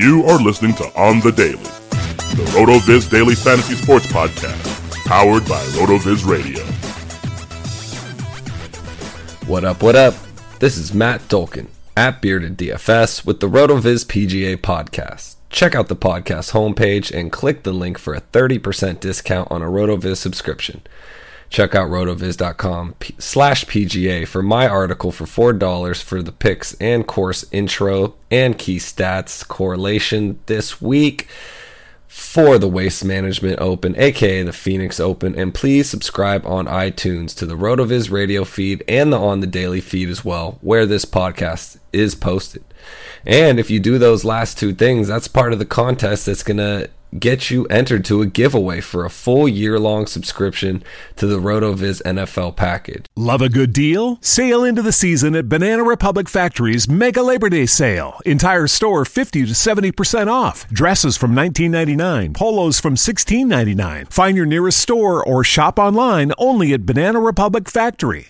You are listening to On the Daily, the RotoViz Daily Fantasy Sports Podcast, powered by RotoViz Radio. What up, what up? This is Matt Dolkin at Bearded DFS with the RotoViz PGA podcast. Check out the podcast homepage and click the link for a 30% discount on a RotoViz subscription. Check out rotoviz.com slash PGA for my article for $4 for the picks and course intro and key stats correlation this week for the Waste Management Open, aka the Phoenix Open. And please subscribe on iTunes to the RotoViz radio feed and the On the Daily feed as well, where this podcast is posted. And if you do those last two things, that's part of the contest that's going to get you entered to a giveaway for a full year long subscription to the RotoViz NFL package. Love a good deal? Sail into the season at Banana Republic Factory's Mega Labor Day Sale. Entire store 50 to 70% off. Dresses from $19.99, polos from $16.99. Find your nearest store or shop online only at Banana Republic Factory.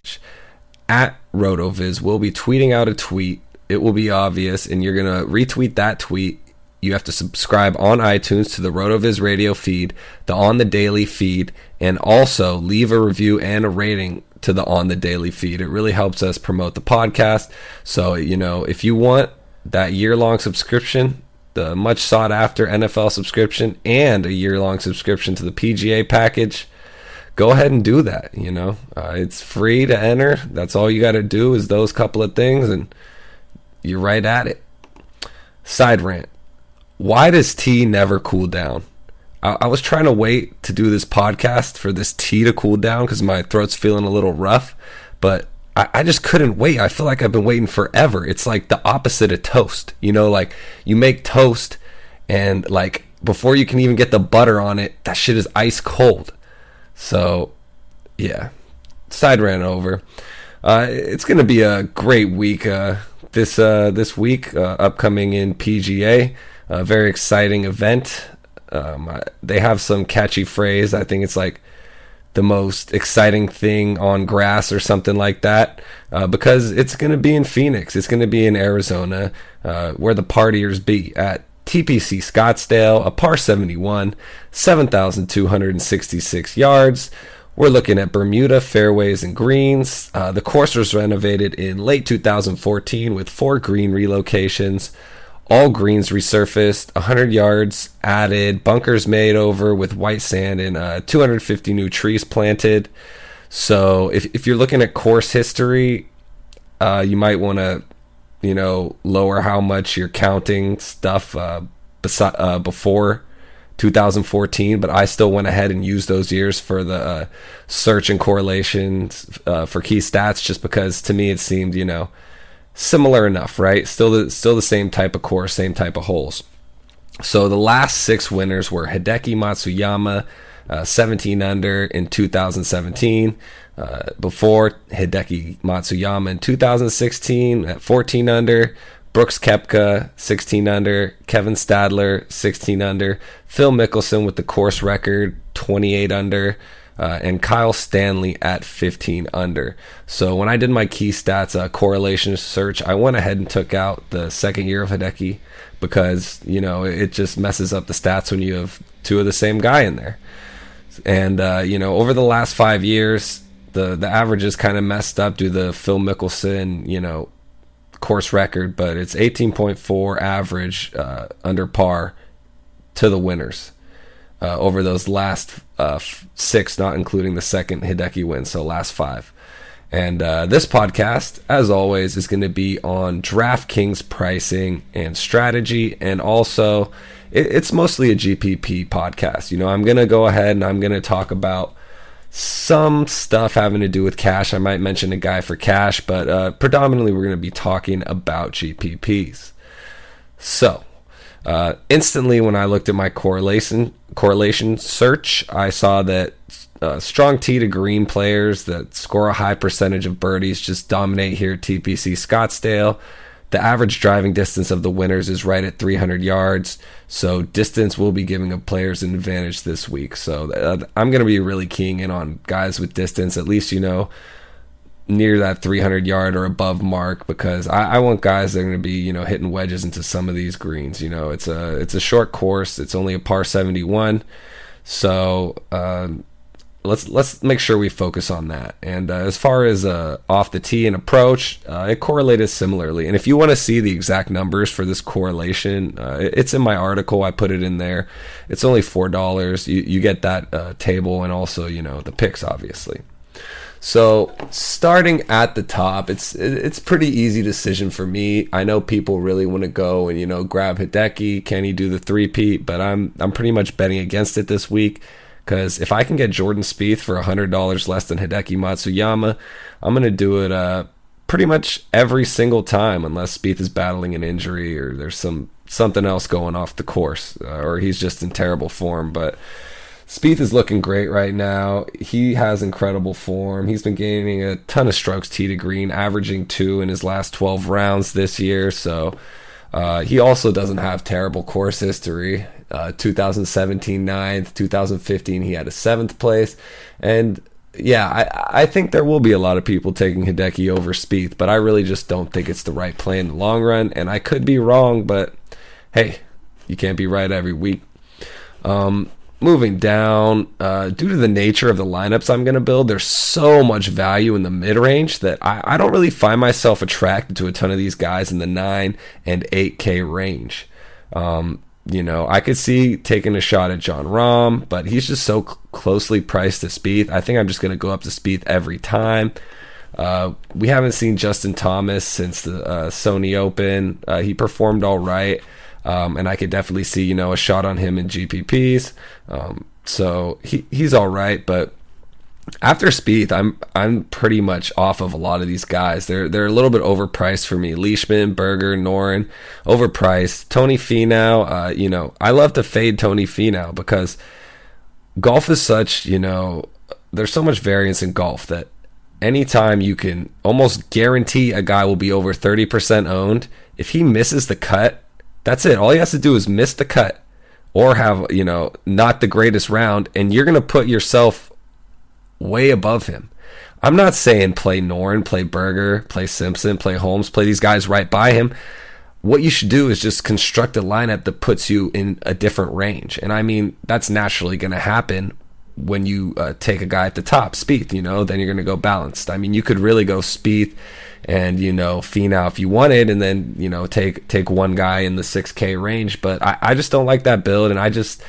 At RotoViz, we'll be tweeting out a tweet. It will be obvious, and you're going to retweet that tweet you have to subscribe on iTunes to the RotoViz radio feed, the On the Daily feed, and also leave a review and a rating to the On the Daily feed. It really helps us promote the podcast. So, you know, if you want that year long subscription, the much sought after NFL subscription, and a year long subscription to the PGA package, go ahead and do that. You know, uh, it's free to enter. That's all you got to do is those couple of things, and you're right at it. Side rant why does tea never cool down? I, I, was trying to wait to do this podcast for this tea to cool down because my throat's feeling a little rough, but I, I just couldn't wait. I feel like I've been waiting forever. It's like the opposite of toast. You know, like you make toast and like before you can even get the butter on it, that shit is ice cold. So, yeah, side ran over. Uh, it's gonna be a great week. Uh, this uh, this week, uh, upcoming in PGA a very exciting event. Um, they have some catchy phrase. I think it's like the most exciting thing on grass or something like that uh, because it's going to be in Phoenix. It's going to be in Arizona uh, where the partiers be at TPC Scottsdale, a par 71, 7,266 yards. We're looking at Bermuda fairways and greens. Uh, the course was renovated in late 2014 with four green relocations all greens resurfaced, 100 yards added, bunkers made over with white sand, and uh, 250 new trees planted. So if, if you're looking at course history, uh, you might want to, you know, lower how much you're counting stuff uh, besi- uh, before 2014. But I still went ahead and used those years for the uh, search and correlations uh, for key stats, just because to me it seemed, you know, similar enough, right? Still the still the same type of course, same type of holes. So the last six winners were Hideki Matsuyama, uh, 17 under in 2017. Uh, before Hideki Matsuyama in 2016 at 14 under. Brooks Koepka, 16 under. Kevin Stadler, 16 under. Phil Mickelson with the course record, 28 under uh, and Kyle Stanley at 15 under. So when I did my key stats uh, correlation search, I went ahead and took out the second year of Hideki because you know it just messes up the stats when you have two of the same guy in there. And uh, you know over the last five years, the the averages kind of messed up due to the Phil Mickelson you know course record, but it's 18.4 average uh, under par to the winners uh, over those last uh, six, not including the second Hideki win, so last five. And uh, this podcast, as always, is going to be on DraftKings pricing and strategy, and also it, it's mostly a GPP podcast. You know, I'm going to go ahead and I'm going to talk about some stuff having to do with cash. I might mention a guy for cash, but uh, predominantly we're going to be talking about GPPs. So, uh, instantly when I looked at my correlation correlation search, I saw that uh, strong tee to green players that score a high percentage of birdies just dominate here at TPC Scottsdale. The average driving distance of the winners is right at 300 yards, so distance will be giving up players an advantage this week. So uh, I'm going to be really keying in on guys with distance, at least you know near that 300 yard or above mark because I, I, want guys that are going to be you know hitting wedges into some of these greens. You know, it's a it's a short course. It's only a par 71, so um, let's let's make sure we focus on that. And uh, as far as uh, off the tee and approach, uh, it correlated similarly. And if you want to see the exact numbers for this correlation, uh, it's in my article. I put it in there. It's only four dollars. You you get that uh, table and also you know the picks obviously. So starting at the top, it's it's pretty easy decision for me. I know people really want to go and you know grab Hideki. Can he do the three peat? But I'm I'm pretty much betting against it this week because if I can get Jordan Spieth for hundred dollars less than Hideki Matsuyama, I'm gonna do it uh, pretty much every single time unless Spieth is battling an injury or there's some something else going off the course uh, or he's just in terrible form. But Spieth is looking great right now. He has incredible form. He's been gaining a ton of strokes tee to green, averaging two in his last 12 rounds this year. So uh, he also doesn't have terrible course history. Uh, 2017 ninth, 2015 he had a seventh place, and yeah, I, I think there will be a lot of people taking Hideki over Spieth, but I really just don't think it's the right play in the long run. And I could be wrong, but hey, you can't be right every week. Um, moving down, uh, due to the nature of the lineups I'm going to build, there's so much value in the mid range that I, I, don't really find myself attracted to a ton of these guys in the 9 and 8K range. Um, you know, I could see taking a shot at Jon Rahm, but he's just so cl- closely priced to Spieth. I think I'm just going to go up to Spieth every time. Uh, we haven't seen Justin Thomas since the uh, Sony Open. Uh, he performed all right. Um, and I could definitely see, you know, a shot on him in GPPs. Um, so he, he's all right, but after Spieth, I'm I'm pretty much off of a lot of these guys. They're they're a little bit overpriced for me. Leishman, Berger, Noren, overpriced. Tony Finau, uh, you know, I love to fade Tony Finau because golf is such, you know, there's so much variance in golf that anytime you can almost guarantee a guy will be over 30% owned, if he misses the cut, that's it. All he has to do is miss the cut or have, you know, not the greatest round, and you're going to put yourself way above him. I'm not saying play Noren, play Berger, play Simpson, play Holmes, play these guys right by him. What you should do is just construct a lineup that puts you in a different range. And I mean, that's naturally going to happen when you uh, take a guy at the top, Spieth, you know, then you're going to go balanced. I mean, you could really go Spieth and you know Finau if you wanted, and then you know take take one guy in the six K range. But I, I just don't like that build, and I just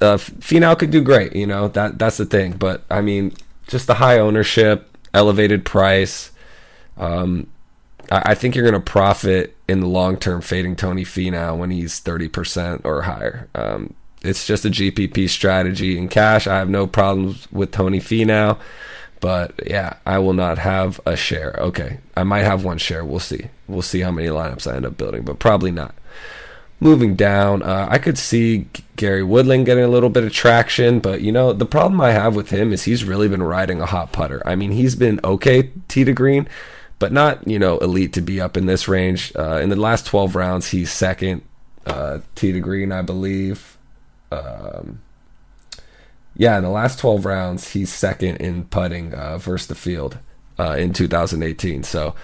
uh, Finau could do great. You know that that's the thing. But I mean, just the high ownership, elevated price. Um, I, I think you're going to profit in the long term fading Tony Finau when he's thirty percent or higher. Um, it's just a GPP strategy in cash. I have no problems with Tony Finau, But yeah, I will not have a share. Okay, I might have one share. We'll see. We'll see how many lineups I end up building, but probably not. Moving down, uh, I could see Gary Woodland getting a little bit of traction, but you know the problem I have with him is he's really been riding a hot putter. I mean, he's been okay tee to green, but not you know elite to be up in this range. Uh, in the last 12 rounds, he's second uh, tee to green, I believe. Um, yeah, in the last 12 rounds, he's second in putting uh, versus the field uh, in 2018. So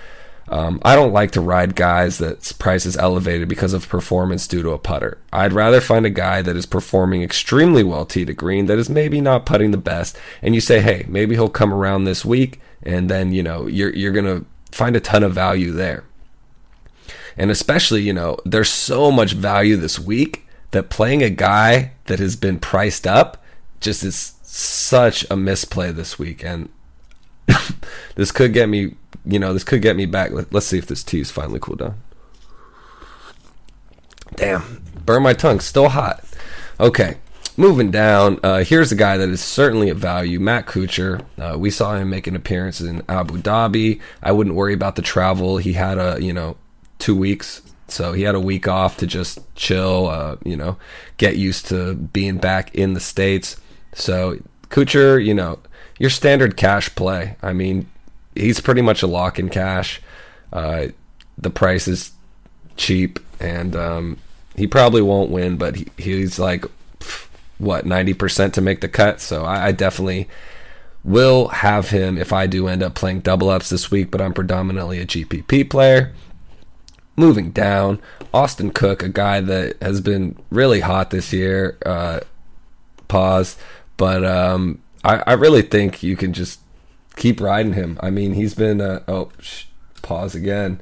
um, I don't like to ride guys that's price is elevated because of performance due to a putter. I'd rather find a guy that is performing extremely well tee to green that is maybe not putting the best, and you say, hey, maybe he'll come around this week, and then you know you're you're gonna find a ton of value there. And especially, you know, there's so much value this week that playing a guy that has been priced up just is such a misplay this week. And this could get me, you know, this could get me back. Let's see if this tea is finally cooled down. Damn, burn my tongue, still hot. Okay, moving down. Uh, here's a guy that is certainly a value, Matt Kuchar. Uh, we saw him make an appearance in Abu Dhabi. I wouldn't worry about the travel. He had a, you know, two weeks, so he had a week off to just chill. Uh, you know, get used to being back in the states. So Kuchar, you know, your standard cash play. I mean, he's pretty much a lock in cash. Uh, the price is cheap, and um, he probably won't win, but he, he's like what ninety percent to make the cut. So I, I, definitely will have him if I do end up playing double ups this week. But I'm predominantly a GPP player. Moving down, Austin Cook, a guy that has been really hot this year. Uh, pause, but um, I, I really think you can just keep riding him. I mean, he's been uh, oh sh- pause again,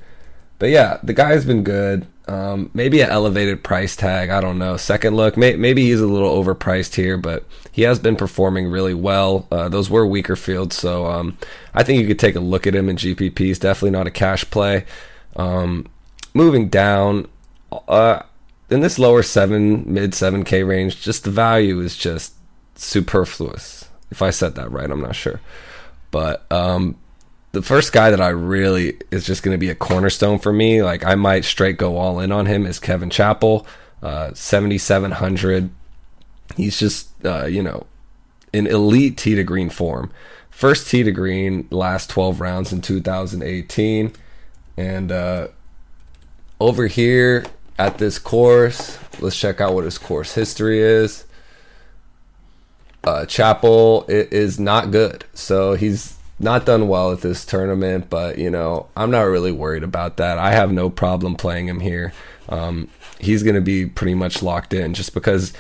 but yeah, the guy's been good. Um, maybe an elevated price tag. I don't know. Second look, may, maybe he's a little overpriced here, but he has been performing really well. Uh, those were weaker fields, so um, I think you could take a look at him in GPP. He's definitely not a cash play. Um, moving down, uh, in this lower seven, mid seven K range, just the value is just superfluous. If I said that right, I'm not sure. But um, the first guy that I really is just going to be a cornerstone for me, like I might straight go all in on him, is Kevin Chappell, uh, 7,700. He's just, uh, you know, in elite tee to green form. First tee to green, last 12 rounds in 2018. And uh, over here at this course, let's check out what his course history is uh, Chappell is not good. So he's not done well at this tournament, but you know, I'm not really worried about that. I have no problem playing him here. Um, he's going to be pretty much locked in just because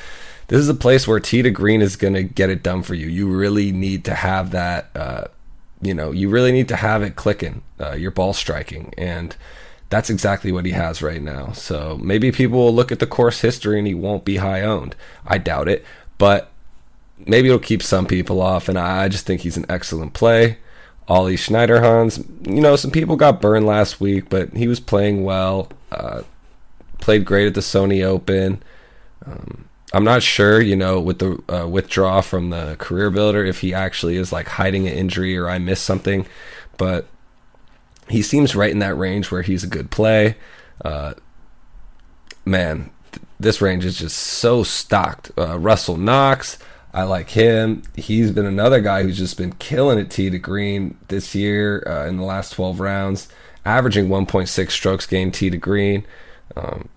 this is a place where tee to green is going to get it done for you. You really need to have that, uh, you know, you really need to have it clicking, uh, your ball striking. And that's exactly what he has right now. So maybe people will look at the course history and he won't be high owned. I doubt it. But maybe it'll keep some people off, and I just think he's an excellent play. Ollie Schniederjans, you know, some people got burned last week, but he was playing well. Uh, played great at the Sony Open. Um, I'm not sure, you know, with the uh, withdrawal from the CareerBuilder, if he actually is like hiding an injury or I missed something, but he seems right in that range where he's a good play. Uh, man, th- this range is just so stocked. Uh, Russell Knox, I like him. He's been another guy who's just been killing it tee to green this year uh, in the last 12 rounds, averaging 1.6 strokes gained tee to green. Um,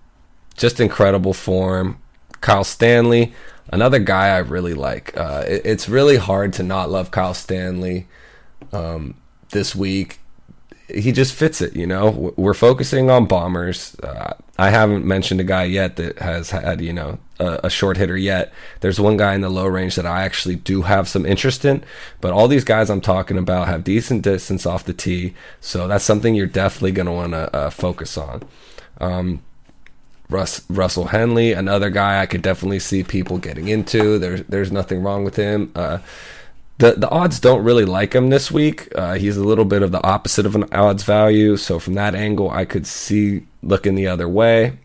just incredible form. Kyle Stanley, another guy I really like. Uh, it, it's really hard to not love Kyle Stanley um, this week he just fits it. You know, we're focusing on bombers. Uh, I haven't mentioned a guy yet that has had you know a, a, short hitter yet. There's one guy in the low range that I actually do have some interest in, but all these guys I'm talking about have decent distance off the tee, so that's something you're definitely going to want to uh, focus on. Um, Russ, Russell Henley, another guy I could definitely see people getting into. There's there's nothing wrong with him. Uh, the the odds don't really like him this week. Uh, he's a little bit of the opposite of an odds value, so from that angle, I could see looking the other way.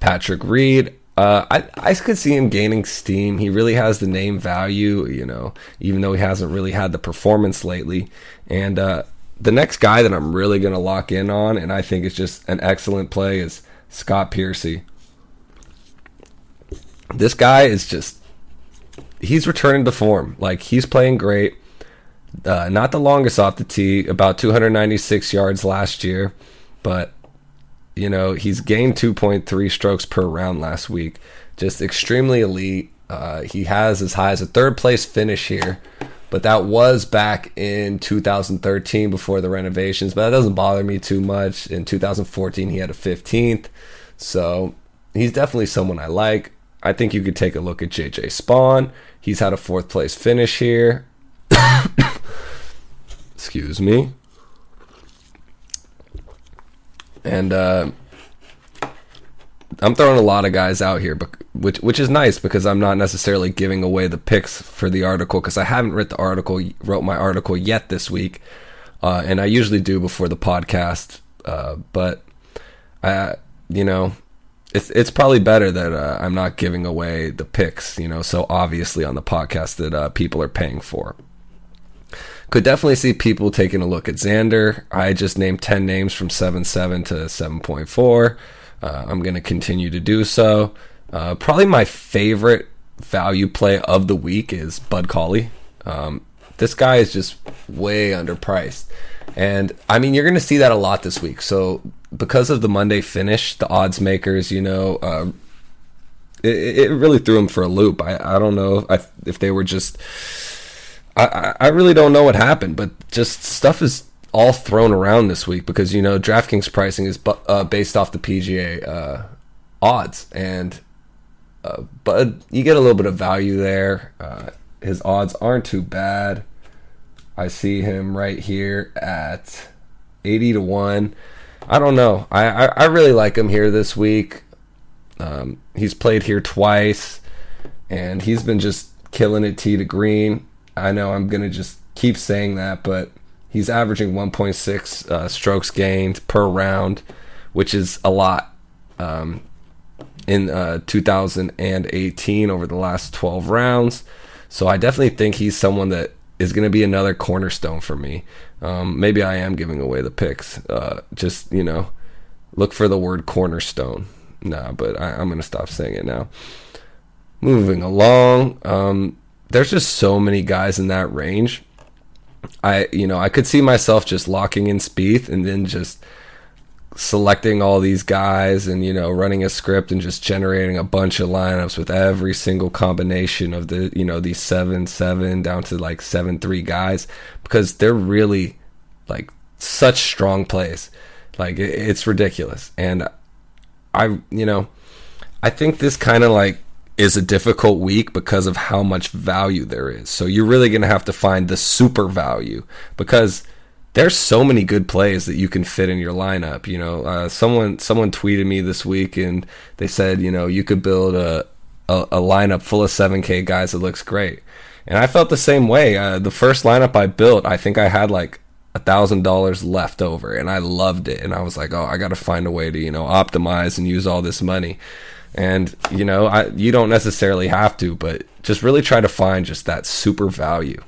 Patrick Reed, uh, I I could see him gaining steam. He really has the name value, you know, even though he hasn't really had the performance lately. And uh, the next guy that I'm really going to lock in on, and I think it's just an excellent play, is Scott Piercy. This guy is just he's returning to form. Like he's playing great. Uh, not the longest off the tee, about 296 yards last year, but you know he's gained 2.3 strokes per round last week. Just extremely elite. Uh, he has as high as a third place finish here, but that was back in 2013 before the renovations. But that doesn't bother me too much. In 2014, he had a 15th, so he's definitely someone I like. I think you could take a look at JJ Spaun. He's had a fourth place finish here. Excuse me. and uh, I'm throwing a lot of guys out here, which which is nice because I'm not necessarily giving away the picks for the article because I haven't written the article, wrote my article yet this week, uh, and I usually do before the podcast. Uh, but I, you know, it's it's probably better that uh, I'm not giving away the picks, you know, so obviously on the podcast that uh, people are paying for. Could definitely see people taking a look at Xander. I just named 10 names from 7.7 to 7.4. Uh, I'm going to continue to do so. Uh, probably my favorite value play of the week is Bud Cauley. Um, this guy is just way underpriced. And I mean, you're going to see that a lot this week. So, because of the Monday finish, the odds makers, you know, uh, it, it, really threw him for a loop. I, I don't know if, if they were just. I, I really don't know what happened, but just stuff is all thrown around this week because you know DraftKings pricing is bu- uh, based off the PGA uh, odds, and uh, but you get a little bit of value there. Uh, his odds aren't too bad. I see him right here at eighty to one. I don't know. I I, I really like him here this week. Um, he's played here twice, and he's been just killing it tee to green. I know I'm gonna just keep saying that, but He's averaging 1.6 uh, strokes gained per round, which is a lot um, in uh, 2018 over the last 12 rounds. So I definitely think he's someone that is going to be another cornerstone for me. Um, maybe I am giving away the picks. Uh, just you know, look for the word cornerstone. Nah, but I, am going to stop saying it now. Moving along, um, there's just so many guys in that range I you know I could see myself just locking in Spieth and then just selecting all these guys and you know running a script and just generating a bunch of lineups with every single combination of the you know these seven seven down to like seven three guys because they're really like such strong plays like it's ridiculous and I you know I think this kind of like is a difficult week because of how much value there is. So you're really going to have to find the super value because there's so many good plays that you can fit in your lineup. You know, uh, someone someone tweeted me this week and they said, you know, you could build a a, a lineup full of 7K guys that looks great. And I felt the same way. Uh, the first lineup I built, I think I had like a thousand dollars left over, and I loved it. And I was like, oh, I got to find a way to you know optimize and use all this money. And you know, I you don't necessarily have to, but just really try to find just that super value.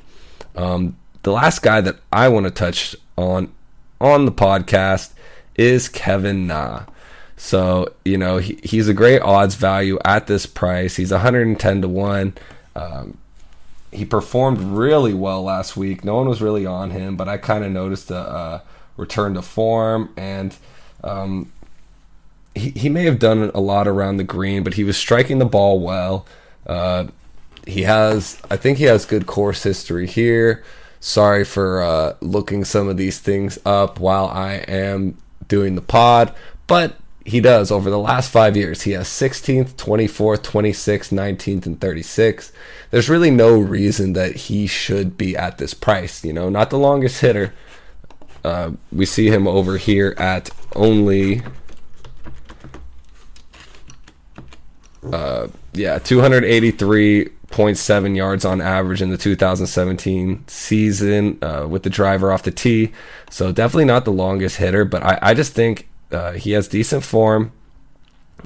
Um, the last guy that I want to touch on on the podcast is Kevin Na. So you know he, he's a great odds value at this price. He's 110 to one. Um, he performed really well last week. No one was really on him, but I kind of noticed a, a, return to form, and um, he, he may have done a lot around the green, but he was striking the ball well. Uh, he has, I think he has good course history here. Sorry for uh, looking some of these things up while I am doing the pod, but he does over the last five years. He has 16th, 24th, 26th, 19th, and 36th. There's really no reason that he should be at this price. You know, not the longest hitter. Uh, we see him over here at only uh, yeah, 283.7 yards on average in the 2017 season uh, with the driver off the tee. So definitely not the longest hitter, but I, I just think uh, he has decent form.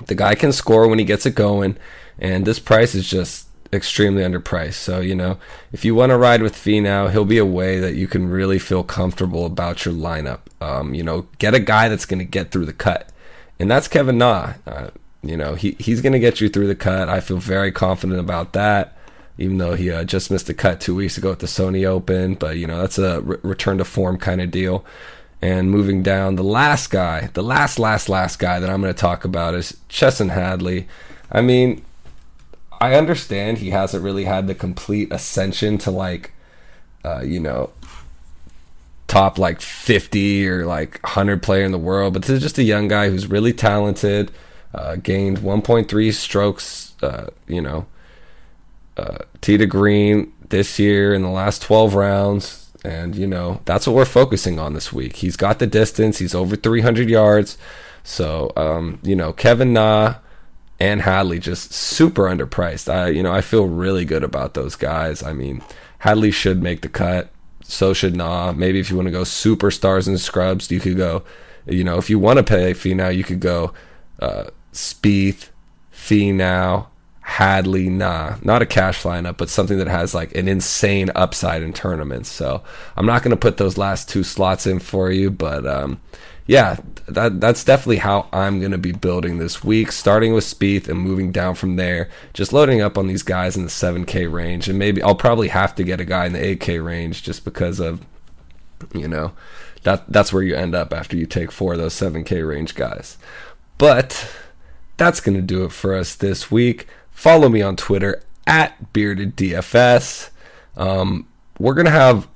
The guy can score when he gets it going, and this price is just extremely underpriced. So, you know, if you want to ride with Finau, he'll be a way that you can really feel comfortable about your lineup. Um, you know, get a guy that's going to get through the cut. And that's Kevin Na. Uh, you know, he he's going to get you through the cut. I feel very confident about that. Even though he uh, just missed a cut two weeks ago at the Sony Open, but you know that's a re- return to form kind of deal. And moving down, the last guy, the last, last, last guy that I'm going to talk about is Chesson Hadley. I mean, I understand he hasn't really had the complete ascension to like, uh, you know, top like 50 or like 100 player in the world, but this is just a young guy who's really talented uh, gained 1.3 strokes, uh, you know, uh, to green this year in the last 12 rounds. And, you know, that's what we're focusing on this week. He's got the distance, he's over 300 yards. So, um, you know, Kevin Na and Hadley just super underpriced. I, you know, I feel really good about those guys. I mean, Hadley should make the cut. So should Na. Maybe if you want to go superstars and scrubs, you could go. You know, if you want to pay Finau, you could go uh, Spieth, Finau, Hadley, Na, not a cash lineup, but something that has like an insane upside in tournaments. So I'm not going to put those last two slots in for you, but um, yeah, that that's definitely how I'm going to be building this week, starting with Spieth and moving down from there. Just loading up on these guys in the 7K range, and maybe I'll probably have to get a guy in the 8K range just because of, you know, that that's where you end up after you take four of those 7K range guys. But that's going to do it for us this week. Follow me on Twitter at BeardedDFS. Um, we're going to have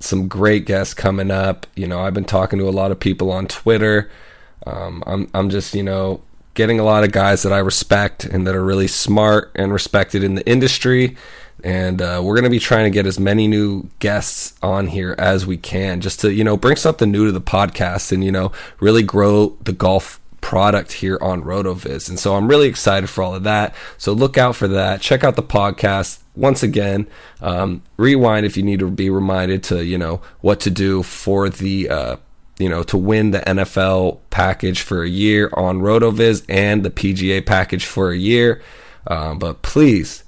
some great guests coming up. You know, I've been talking to a lot of people on Twitter. Um, I'm, I'm just, you know, getting a lot of guys that I respect and that are really smart and respected in the industry. And uh, we're going to be trying to get as many new guests on here as we can just to, you know, bring something new to the podcast and, you know, really grow the golf product here on RotoViz. And so I'm really excited for all of that. So look out for that. Check out the podcast. Once again, um, rewind if you need to be reminded to, you know, what to do for the, uh, you know, to win the NFL package for a year on RotoViz and the PGA package for a year. Um, but please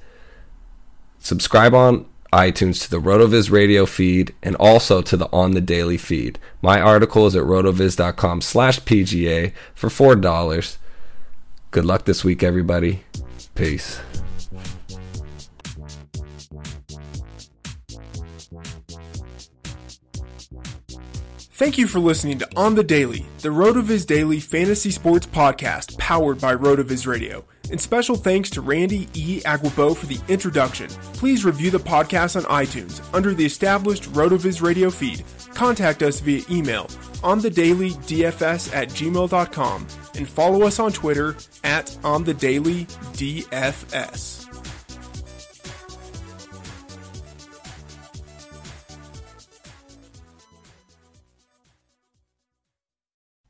subscribe on iTunes to the RotoViz radio feed and also to the On the Daily feed. My article is at rotoviz.com slash PGA for $4. Good luck this week, everybody. Peace. Thank you for listening to On the Daily, the RotoViz Daily Fantasy Sports Podcast powered by RotoViz Radio. And special thanks to Randy E. Aguabo for the introduction. Please review the podcast on iTunes under the established RotoViz radio feed. Contact us via email on the daily dfs at gmail.com and follow us on Twitter at on the daily DFS.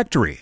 Factory.